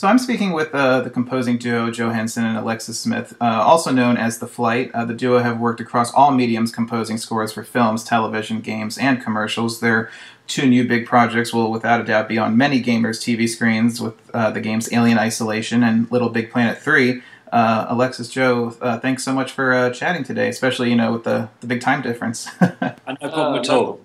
So I'm speaking with uh, the composing duo Joe Henson and Alexis Smith, uh, also known as The Flight. Uh, the duo have worked across all mediums composing scores for films, television, games, and commercials. Their two new big projects will without a doubt be on many gamers' TV screens with uh, the games Alien Isolation and Little Big Planet 3. Uh, Alexis, Joe, uh, thanks so much for chatting today, especially, you know, with the, the big time difference. no problem at all.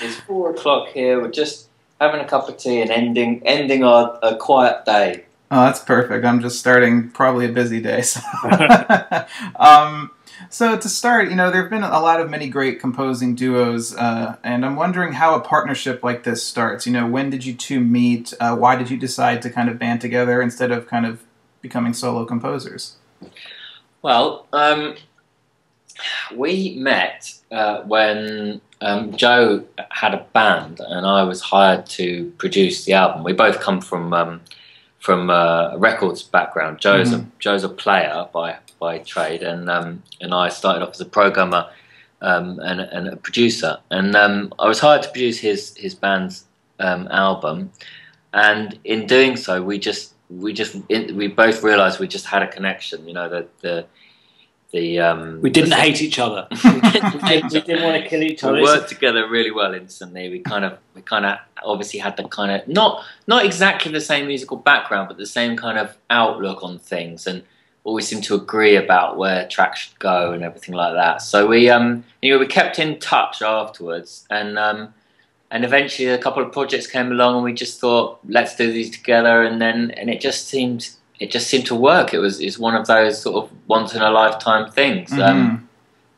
it's four o'clock here. We're just having a cup of tea and ending ending our a quiet day. Oh, that's perfect. I'm just starting probably a busy day. So, um, so to start, you know, there have been a lot of many great composing duos, uh, and I'm wondering how a partnership like this starts. You know, when did you two meet? Uh, why did you decide to kind of band together instead of kind of becoming solo composers? Well, um, we met uh, when um, Joe had a band, and I was hired to produce the album. We both come from um, from uh, a records background. Joe's mm-hmm. a Joe's a player by by trade, and um, and I started off as a programmer um, and, and, a producer. And um, I was hired to produce his his band's um, album, and in doing so, we just we just we both realised we just had a connection. You know, the the the um, we didn't hate each other. we, didn't, we, didn't, want to kill each other. We worked together really well instantly. We kind of we kind of obviously had the kind of not not exactly the same musical background, but the same kind of outlook on things, and always seemed to agree about where tracks should go and everything like that. So we um you know we kept in touch afterwards, and um and eventually a couple of projects came along, and we just thought let's do these together, and then and it just seemed it just seemed to work. It was it's one of those sort of once in a lifetime things. Mm-hmm. Um,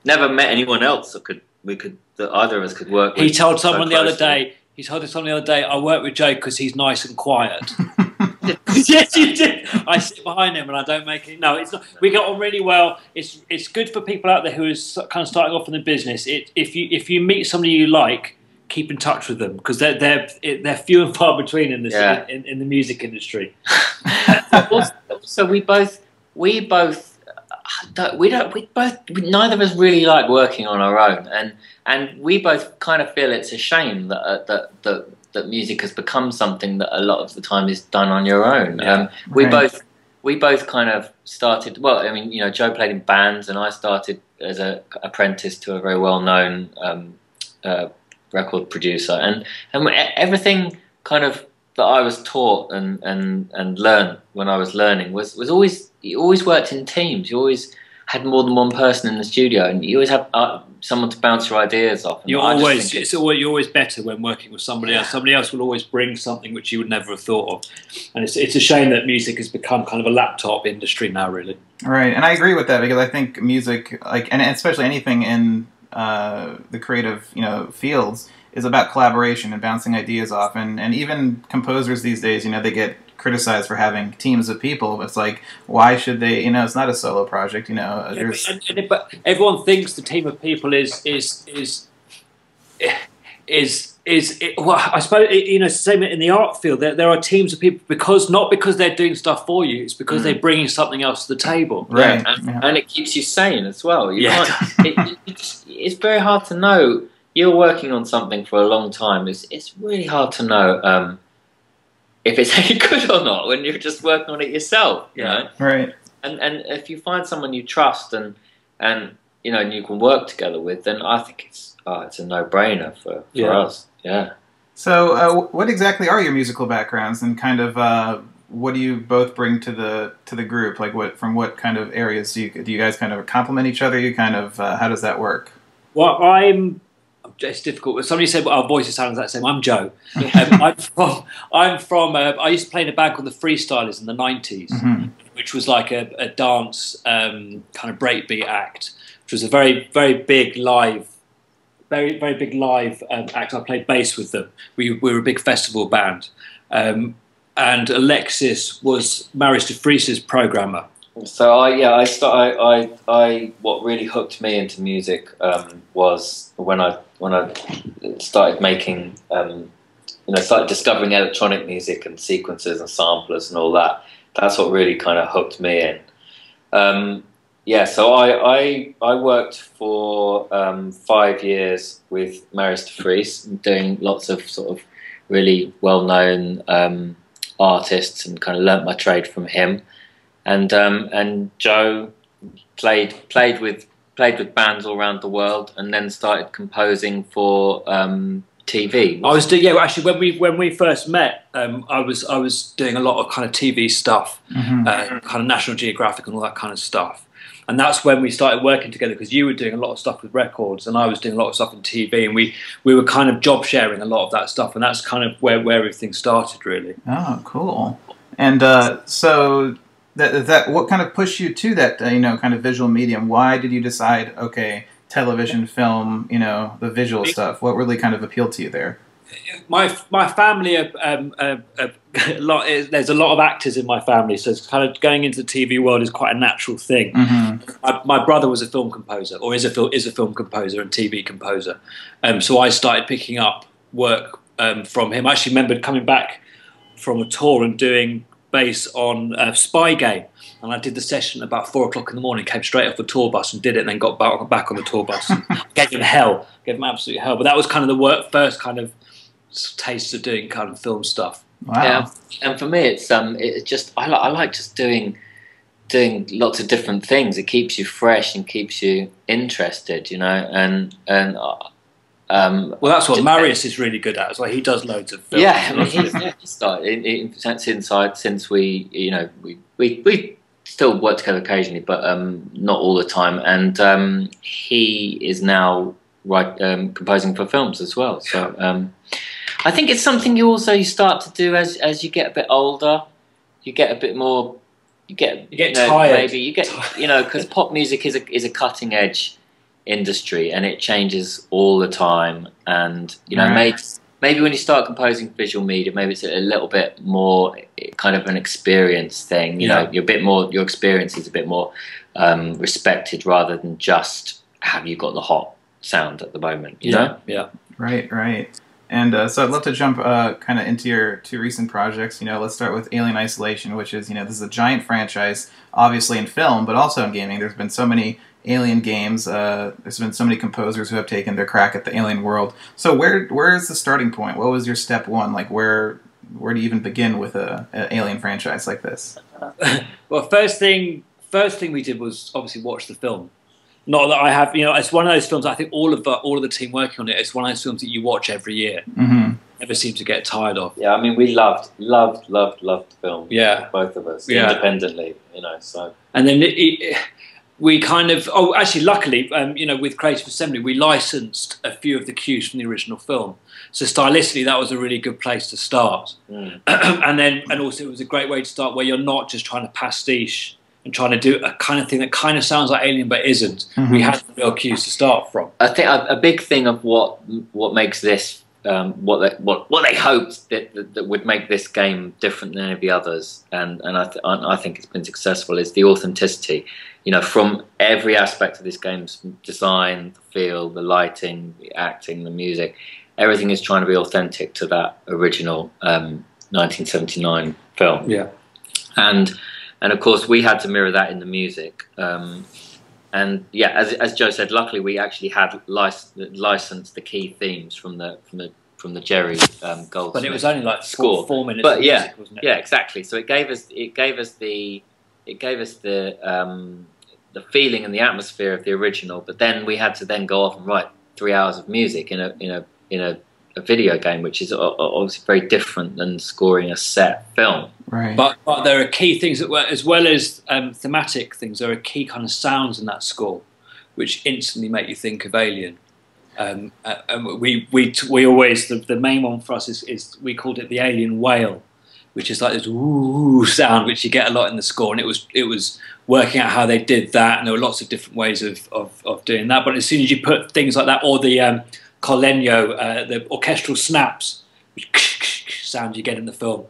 never met anyone else that could we could that either of us could work. He told someone so the other day. He told us someone the other day. I work with Joe because he's nice and quiet. yes, you did. I sit behind him and I don't make it. No, it's not. We get on really well. It's it's good for people out there who is kind of starting off in the business. It, if you if you meet somebody you like, keep in touch with them because they're they're they're few and far between in this yeah. in, in, the music industry. so we both we both uh, we don't we both we, neither of us really like working on our own and and we both kind of feel it's a shame that uh, that that that music has become something that a lot of the time is done on your own. Yeah. Um, we right. both we both kind of started. Well, I mean, you know, Joe played in bands, and I started as an apprentice to a very well known um, uh, record producer, and and everything kind of that I was taught and and and learned when I was learning was was always you always worked in teams. You always had more than one person in the studio, and you always have uh, someone to bounce your ideas off. you're always it's, it's, always you're always better when working with somebody yeah. else. Somebody else will always bring something which you would never have thought of, and it's it's a shame that music has become kind of a laptop industry now, really. Right, and I agree with that because I think music, like, and especially anything in uh, the creative, you know, fields is about collaboration and bouncing ideas off. And, and even composers these days, you know, they get criticized for having teams of people. It's like, why should they? You know, it's not a solo project. You know, there's... And, and, but everyone thinks the team of people is is is is is it, well, I suppose you know same in the art field. There, there are teams of people because not because they're doing stuff for you. It's because mm. they're bringing something else to the table. Right, yeah. And, yeah. and, it keeps you sane as well. You yeah, it, it's very hard to know you're working on something for a long time, it's it's really hard to know um, if it's any good or not when you're just working on it yourself. You know, right? And and if you find someone you trust and and you know and you can work together with, then I think it's oh, it's a no brainer for for yeah. us. Yeah. So, uh, what exactly are your musical backgrounds, and kind of uh, what do you both bring to the to the group? Like, what from what kind of areas do you do you guys kind of complement each other? You kind of uh, how does that work? Well, I'm it's difficult. Somebody said well, our voices sound the same. I'm Joe. Um, I'm from. I'm from. Uh, I used to play in a band called the Freestylers in the '90s, mm-hmm. which was like a, a dance um, kind of breakbeat act, which was a very very big live, very very big live um, act. I played bass with them. We, we were a big festival band, um, and Alexis was de Vries's programmer. So I yeah I start I, I, I what really hooked me into music um, was when I when I started making um, you know started discovering electronic music and sequences and samplers and all that. That's what really kind of hooked me in. Um, yeah, so I I, I worked for um, five years with Marius de Vries, doing lots of sort of really well known um, artists and kind of learnt my trade from him. And um, and Joe played played with played with bands all around the world, and then started composing for um, TV. I was doing yeah. Actually, when we when we first met, um, I was I was doing a lot of kind of TV stuff, mm-hmm. uh, kind of National Geographic and all that kind of stuff. And that's when we started working together because you were doing a lot of stuff with records and I was doing a lot of stuff in TV, and we we were kind of job sharing a lot of that stuff, and that's kind of where where everything started really. Oh, cool. And uh, so that that what kind of pushed you to that uh, you know kind of visual medium? Why did you decide okay? television, film, you know, the visual stuff? What really kind of appealed to you there? My my family, um, uh, uh, a lot, there's a lot of actors in my family, so it's kind of going into the TV world is quite a natural thing. Mm-hmm. My, my, brother was a film composer, or is a film is a film composer and TV composer, um, so I started picking up work um, from him. I actually remembered coming back from a tour and doing bass on a Spy Game and I did the session about four o'clock in the morning. Came straight off the tour bus and did it, and then got back, back on the tour bus. gave him hell, gave him absolute hell. But that was kind of the work, first kind of taste of doing kind of film stuff. Wow. Yeah, and for me, it's um, it's just I, li- I like just doing doing lots of different things. It keeps you fresh and keeps you interested, you know. And and uh, um, well, that's what Marius is really good at. As well, he does loads of films. Yeah, I mean, he's, started in, in, since inside since we, you know, we we we still work together occasionally, but um, not all the time. And um, he is now write, um, composing for films as well. So um, I think it's something you also you start to do as as you get a bit older. You get a bit more. You get you get you know, tired. Maybe you get you know because pop music is a is a cutting edge industry and it changes all the time. And you know, right. maybe maybe when you start composing visual media, maybe it's a little bit more kind of an experience thing. You yeah. know, you're a bit more, your experience is a bit more um, respected rather than just have you got the hot sound at the moment. You yeah. know? Yeah. Right. Right. And uh, so I'd love to jump uh, kind of into your two recent projects. You know, let's start with Alien Isolation, which is you know this is a giant franchise, obviously in film, but also in gaming. There's been so many Alien games. Uh, there's been so many composers who have taken their crack at the Alien world. So where where is the starting point? What was your step one? Like where where do you even begin with a, a Alien franchise like this? well, first thing first thing we did was obviously watch the film. Not that I have, you know, it's one of those films. I think all of the, all of the team working on it. It's one of those films that you watch every year. Mm-hmm. Never seem to get tired of. Yeah, I mean, we loved, loved, loved, loved the film. Yeah, both of us yeah. independently, you know. So and then it, it, we kind of oh actually luckily um, you know with creative assembly we licensed a few of the cues from the original film so stylistically that was a really good place to start mm. and then and also it was a great way to start where you're not just trying to pastiche and trying to do a kind of thing that kind of sounds like alien but isn't mm-hmm. we had the real cues to start from i think a, a big thing of what what makes this um, what they what what they hoped that, that, that would make this game different than any of the others, and and I, th- I think it's been successful. Is the authenticity, you know, from every aspect of this game's design, the feel, the lighting, the acting, the music, everything is trying to be authentic to that original um, 1979 film. Yeah, and and of course we had to mirror that in the music. Um, and yeah, as, as Joe said, luckily we actually had lic- licensed the key themes from the from the from the Jerry um, Goldsmith. But it was only like score. four, four minutes. But yeah, music, yeah, exactly. So it gave us it gave us the it gave us the um, the feeling and the atmosphere of the original. But then we had to then go off and write three hours of music in a in a in a a video game, which is obviously very different than scoring a set film. Right. But, but there are key things that were, as well as um, thematic things, there are key kind of sounds in that score, which instantly make you think of Alien. Um, uh, and we, we, we always, the, the main one for us is, is we called it the Alien Whale which is like this ooh sound, which you get a lot in the score. And it was, it was working out how they did that. And there were lots of different ways of, of, of doing that. But as soon as you put things like that, or the, um, Col Legno, uh, the orchestral snaps, sound you get in the film.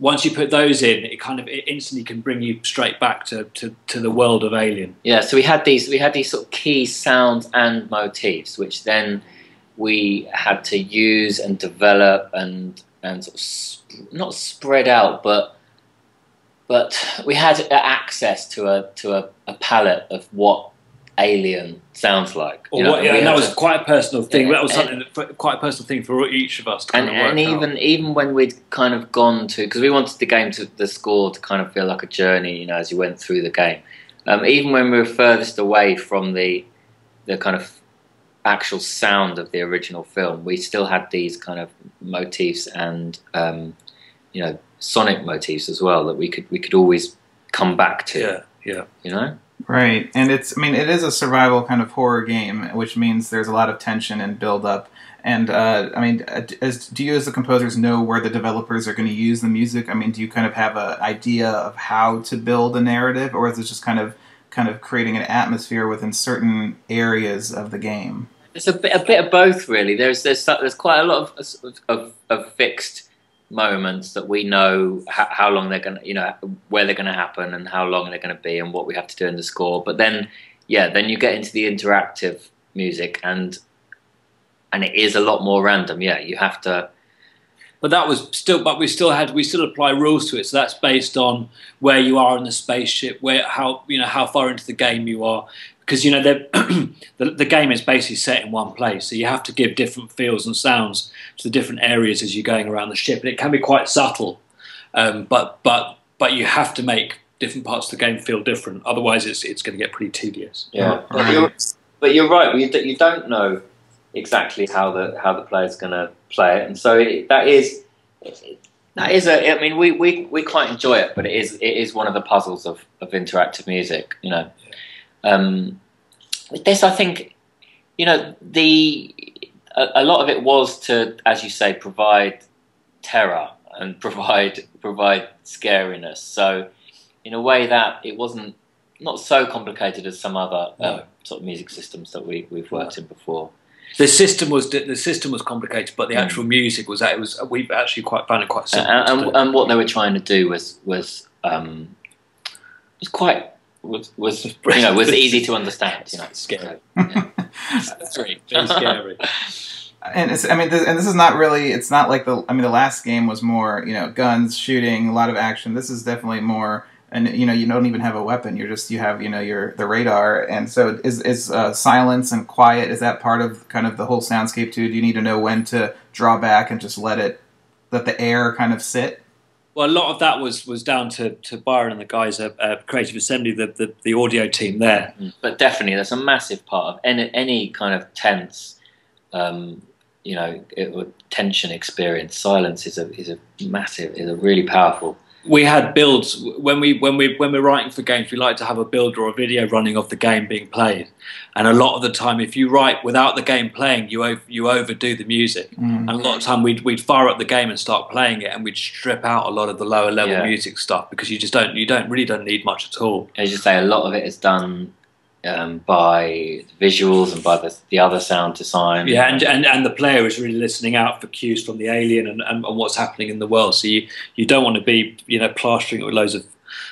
Once you put those in, it kind of it instantly can bring you straight back to, to, to the world of Alien. Yeah, so we had these we had these sort of key sounds and motifs, which then we had to use and develop and and sort of sp- not spread out, but but we had access to a to a, a palette of what Alien sounds like. Or know, what, yeah, and that was quite a personal thing. Yeah, that was and- something that, quite a personal thing for each of us and, and out. even even when we'd kind of gone to because we wanted the game to the score to kind of feel like a journey, you know, as you went through the game. Um, even when we were furthest away from the the kind of actual sound of the original film, we still had these kind of motifs and um, you know sonic motifs as well that we could we could always come back to. yeah, yeah. You know. Right, and it's I mean it is a survival kind of horror game, which means there's a lot of tension and build up. And uh, I mean, uh, as, do you as the composers know where the developers are going to use the music? I mean, do you kind of have an idea of how to build a narrative, or is it just kind of kind of creating an atmosphere within certain areas of the game? It's a bit, a bit of both, really. There's there's there's quite a lot of of, of fixed moments that we know how, how long they're gonna, you know, where they're gonna happen and how long they're gonna be and what we have to do in the score. But then, yeah, then you get into the interactive music and and it is a lot more random. Yeah, you have to. But that was still, but we still had, we still apply rules to it. So that's based on where you are in the spaceship, where how you know how far into the game you are, because you know the, the the game is basically set in one place, so you have to give different feels and sounds to the different areas as you're going around the ship, and it can be quite subtle. Um, but but but you have to make different parts of the game feel different, otherwise it's it's going to get pretty tedious. Yeah, but, you're, but you're right. You, you don't know exactly how the how the player's going to play it, and so it, that is that is a. I mean, we, we, we quite enjoy it, but it is it is one of the puzzles of, of interactive music. You know, um, with this I think you know the a, a lot of it was to, as you say, provide terror and provide provide scariness. So in a way that it wasn't not so complicated as some other um, sort of music systems that we we've worked in before. The system was the system was complicated, but the Mm. actual music was that it was we've actually quite found it quite simple. to and, and what they were trying to do was was um, was quite was was you know was easy to understand. You know, Scary. So, Very, very scary. and it's I mean, this, and this is not really. It's not like the. I mean, the last game was more you know guns, shooting, a lot of action. This is definitely more. And you know, you don't even have a weapon. You're just you have you know your the radar. And so is is uh, silence and quiet. Is that part of kind of the whole soundscape too? Do you need to know when to draw back and just let it let the air kind of sit? Well, a lot of that was was down to, to Byron and the guys at uh, Creative Assembly, the, the the audio team there. but definitely, that's a massive part of any any kind of tense, um, you know, it, tension experience. Silence is a is a massive, is a really powerful. We had builds when we when we when we're writing for games. We like to have a build or a video running of the game being played, and a lot of the time, if you write without the game playing, you ov- you overdo the music. Mm. And a lot of time we'd, we'd fire up the game and start playing it, and we'd strip out a lot of the lower level Yeah. music stuff because you just don't you don't really don't need much at all. As you say, a lot of it is done um, by the visuals and by the the other sound design. Yeah, and, and and the player is really listening out for cues from the alien and, and, and what's happening in the world. So you, you don't want to be you know plastering it with loads of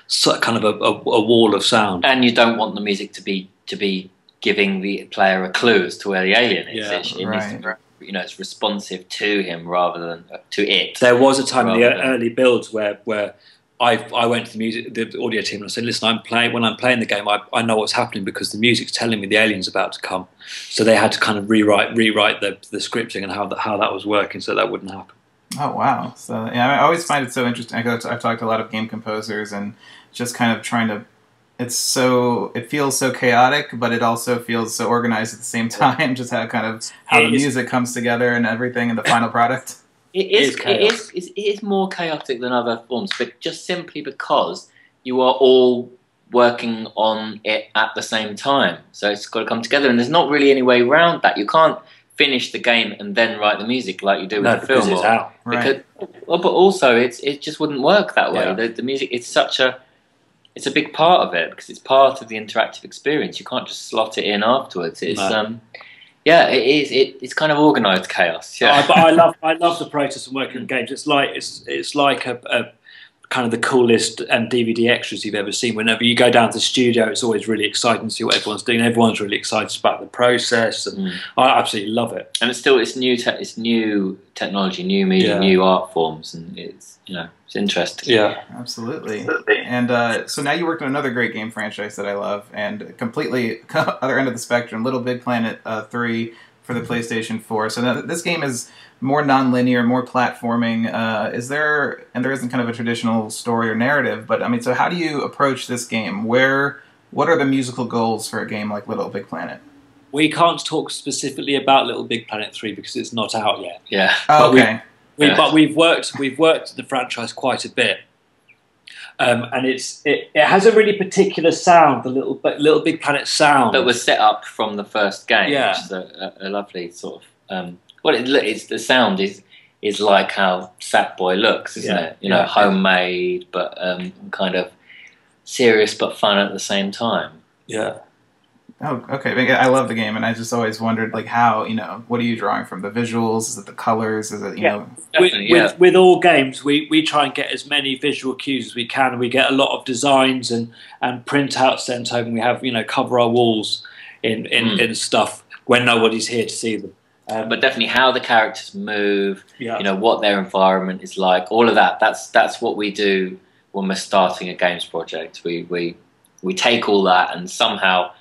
so- kind of a, a, a wall of sound. and you don't want the music to be to be giving the player a clue as to where the alien is. Yeah, it, it needs right. to, be- you know, it's responsive to him rather than uh, to it. There was a time in the than- early builds where where I I went to the music the audio team and I said, listen, I'm playing when I'm playing the game, I, I know what's happening because the music's telling me the alien's about to come. So they had to kind of rewrite rewrite the the scripting and how that how that was working so that wouldn't happen. Oh wow! So yeah, I always find it so interesting. I've I've talked to a lot of game composers and just kind of trying to. It's so it feels so chaotic, but it also feels so organized at the same time. Just how kind of how the music comes together and everything in the final product. It It is, is it is, it is more chaotic than other forms, but just simply because you are all working on it at the same time. So it's got to come together, and there's not really any way around that. You can't finish the game and then write the music like you do with No, the because film. it's or- out. Right. Because, well, but also it's it just wouldn't work that way. Yeah. The, the music it's such a it's a big part of it because it's part of the interactive experience. You can't just slot it in afterwards. It's No. um yeah, it is. It, it's kind of organised chaos. Yeah, I, but I love I love the process of working on games. It's like it's it's like a, a kind of the coolest and DVD extras you've ever seen. Whenever you go down to the studio, it's always really exciting to see what everyone's doing. Everyone's really excited about the process, and Mm. I absolutely love it. and it's still it's new te- it's new technology, new media, Yeah. new art forms, and it's you know it's interesting. Yeah, Absolutely. And uh, so now you worked on another great game franchise that I love, and completely other end of the spectrum, Little Big Planet uh, 3 for the PlayStation 4. So now this game is more non-linear, more platforming. Uh, is there, and there isn't kind of a traditional story or narrative, but I mean, so how do you approach this game? Where, what are the musical goals for a game like Little Big Planet? we can't talk specifically about Little Big Planet three because it's not out yet. Yeah, Oh, But we- okay. We, Yeah. But we've worked we've worked the franchise quite a bit, um, and it's it, it has a really particular sound, the little Bi- Little Big Planet sound. that was set up from the first game. Yeah. which is a, a, a lovely sort of. Um, well, it, it's the sound is is like how Sackboy looks, isn't Yeah, it? You know, yeah. homemade but um, kind of serious but fun at the same time. yeah. Oh, okay. I love the game, and I just always wondered, like, how you know, what are you drawing from? The visuals? Is it the colors? Is it you Yeah. know? With, yeah. with, with all games, we, we try and get as many visual cues as we can. We get a lot of designs and, and printouts sent home. We have you know cover our walls in in, Mm. in stuff when nobody's here to see them. Um, But definitely how the characters move, yeah, you know what their environment is like all of that. That's that's what we do when we're starting a games project. We we we take all that and somehow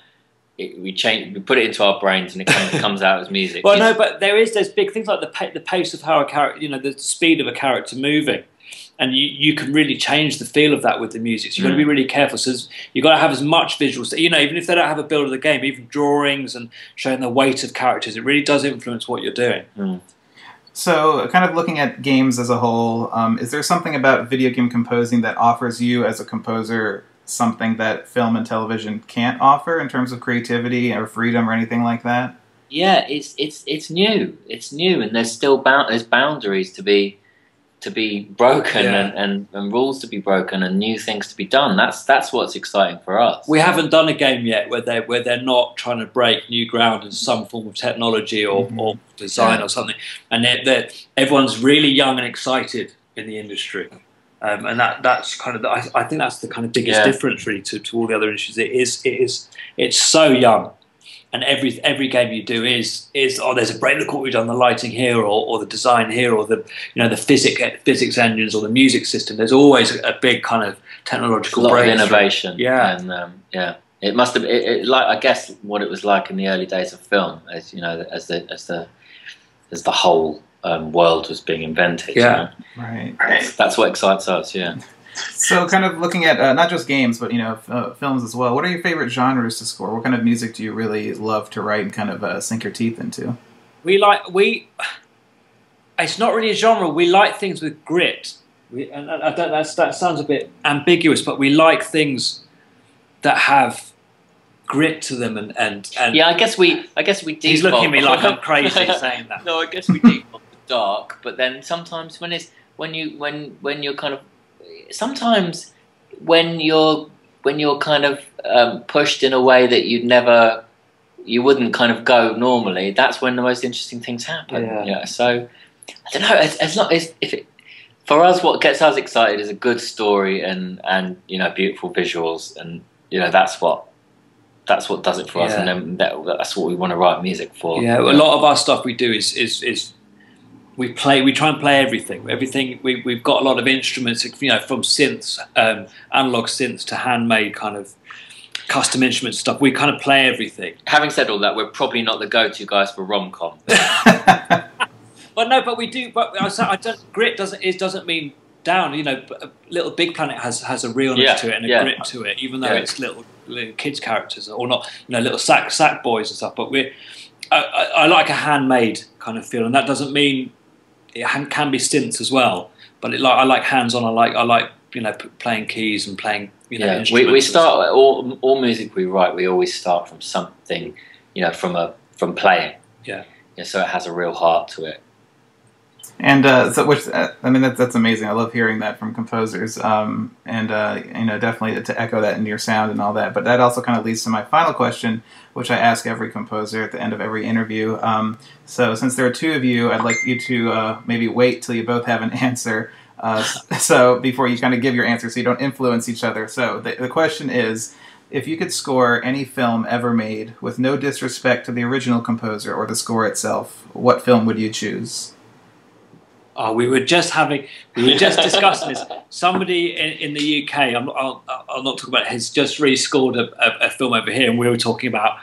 it, we change we put it into our brains and it comes, comes out as music. Well, no, but there is there's big things like the pa- the pace of how a character, you know, the speed of a character moving, and you, you can really change the feel of that with the music. So you've got to be really careful. So you've got to have as much visuals. You know, even if they don't have a build of the game, even drawings and showing the weight of characters, it really does influence what you're doing. So, kind of looking at games as a whole, um, is there something about video game composing that offers you as a composer something that film and television can't offer in terms of creativity or freedom or anything like that? yeah it's it's it's new it's new and there's still bound there's boundaries to be to be broken Yeah. and, and, and rules to be broken and new things to be done that's that's what's exciting for us We haven't done a game yet where they where they're not trying to break new ground in some form of technology or, Mhm. or design Yeah. or something, and they're, they're, everyone's really young and excited in the industry, um, and that that's kind of the, I, I think that's the kind of biggest Yeah. difference really to, to all the other industries. It is it is it's so young, and every every game you do is is oh there's a break look what we've done the lighting here or, or the design here or the you know the physics physics engines or the music system. There's always a, a big kind of a technological lot of innovation. Yeah. and um, yeah, it must have. It, it, like I guess what it was like in the early days of film, as you know, as the as the as the whole um, world was being invented. you Yeah. know. Right. That's, that's what excites us. Yeah, So, kind of looking at uh, not just games, but you know, f- uh, films as well. What are your favorite genres to score? What kind of music do you really love to write and kind of uh, sink your teeth into? we like we it's not really a genre we like things with grit we, and I don't that's, that sounds a bit ambiguous but we like things that have grit to them and and, and yeah. I guess we. I guess we. Deep. He's looking at me like I'm crazy saying that no, I guess we default dark, but then sometimes when it's when you when when you're kind of sometimes when you're when you're kind of um, pushed in a way that you'd never you wouldn't kind of go normally. That's when the most interesting things happen. Yeah. Know? So I don't know. It's, it's not it's, if it. For us, what gets us excited is a good story and, and you know beautiful visuals, and you know that's what that's what does it for us, and then that, that's what we want to write music for. yeah a lot of our stuff we do is is is we play we try and play everything everything we, we've got a lot of instruments you know from synths um, analog synths to handmade kind of custom instrument stuff we kind of play everything Having said all that, we're probably not the go-to guys for rom-com. But no, but we do. But I, I don't, grit doesn't it doesn't mean down. You know, a Little Big Planet has has a realness Yeah, to it and a yeah. grit to it, even though Yeah. it's little, little kids characters or not. You know, little sack sack boys and stuff. But we, I, I, I like a handmade kind of feel, and that doesn't mean it can be synths as well. But it, like I like hands on. I like I like you know p- playing keys and playing you know. yeah, we, we start all all music we write. We always start from something, you know, from a from playing. Yeah. Yeah, so it has a real heart to it. And uh, so, which uh, I mean, that's that's amazing. I love hearing that from composers, um, and uh, you know, definitely to echo that in your sound and all that. But that also kind of leads to my final question, which I ask every composer at the end of every interview. Um, so, since there are two of you, I'd like you to uh, maybe wait till you both have an answer. Uh, so before you kind of give your answer, so you don't influence each other. So the, the question is, if you could score any film ever made with no disrespect to the original composer or the score itself, what film would you choose? Oh, we were just having, we were just discussing this. Somebody in, in the UK, I'm, I'll, I'll not talk about it, has just rescored a, a, a film over here, and we were talking about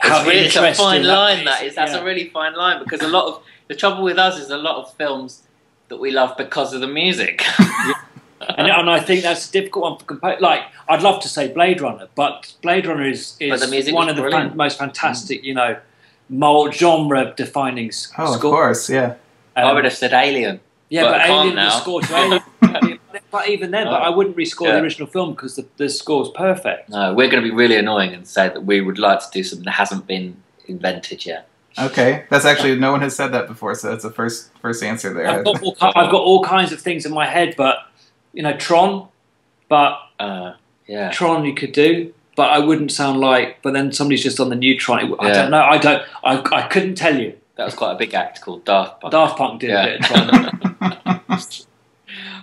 how it's, really, it's a fine interesting line. That is. That's Yeah. a really fine line because a lot of the trouble with us is a lot of films that we love because of the music. and, and I think that's a difficult one for compa- Like, I'd love to say Blade Runner, but Blade Runner is, is the music one was of the fan- most fantastic, mm. you know, mold genre defining s- Oh, of course, yeah. I Um, would have said Alien. yeah, but but, Alien now. was scored to Alien. but even then, but Oh. I wouldn't rescore Yeah. the original film because the, the score's perfect. No, we're going to be really annoying and say that we would like to do something that hasn't been invented yet. Okay, that's actually no one has said that before, so that's the first first answer there. I've got, all, I've got all kinds of things in my head, but you know, Tron, but Uh, yeah. Tron you could do, but I wouldn't sound like. But then somebody's just on the new Tron. I Yeah. don't know. I don't. I, I couldn't tell you. That was quite a big act called Daft Punk. Daft Punk did Yeah. a bit of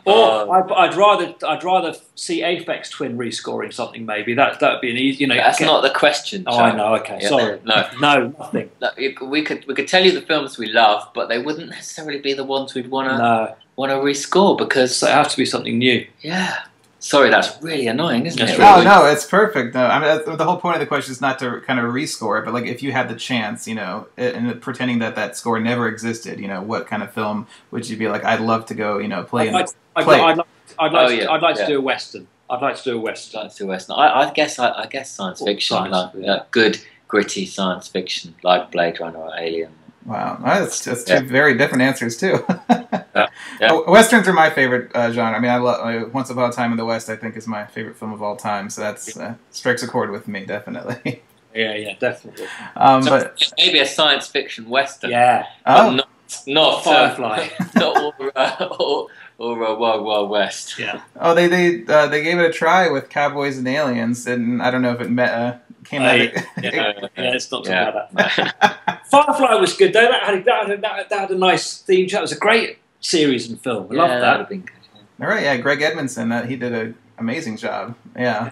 or Uh, I'd, I'd rather I'd rather see Aphex Twin rescoring something. Maybe that that would be an easy. You know, That's get- not the question. Oh. I know. Okay, Yeah. sorry. No. no, nothing. No, we could we could tell you the films we love, but they wouldn't necessarily be the ones we'd want to No, want to rescore because so it has to be something new. yeah. Sorry, that's really annoying, isn't That's it? really- No, no, it's perfect. No, I mean the whole point of the question is not to kind of rescore it, but like if you had the chance, you know, and pretending that that score never existed, you know, what kind of film would you be like? I'd love to go, you know, play. I'd In, like, I'd, Play. I'd like, I'd like, Oh, to, yeah, I'd like yeah. to do a western. I'd like to do a western. Like to Western. I, I guess I, I guess science fiction, science, like yeah. uh, good gritty science fiction, like Blade Runner or Alien. wow, that's, that's two Yeah. very different answers too. Yeah. Oh, Westerns are my favorite uh, genre. I mean, I love uh, Once Upon a Time in the West. I think is my favorite film of all time. So that's uh, strikes a chord with me definitely. Yeah, yeah, definitely. um, So but maybe a science fiction Western. Yeah, oh, not not Firefly. Uh, not or, uh, or, or uh, Wild Wild West. yeah. oh, they they uh, they gave it a try with Cowboys and Aliens, and I don't know if it met, uh, came out. Hey, Yeah, yeah, it's not too Yeah. bad. Firefly was good though. That had, that, had, that, had- that had a nice theme. That was a great series and film. I Yeah, love that would that. been good. All right, yeah, Greg Edmonson. That he did an amazing job. Yeah.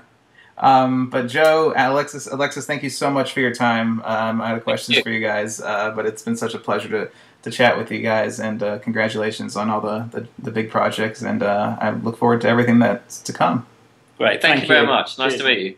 Um, but Joe, Alexis, Alexis, thank you so much for your time. Um, I had questions you. for you guys, uh, but it's been such a pleasure to, to chat with you guys, and uh, congratulations on all the, the, the big projects. And uh, I look forward to everything that's to come. Great. Thank, you very much. Nice Cheers. to meet you.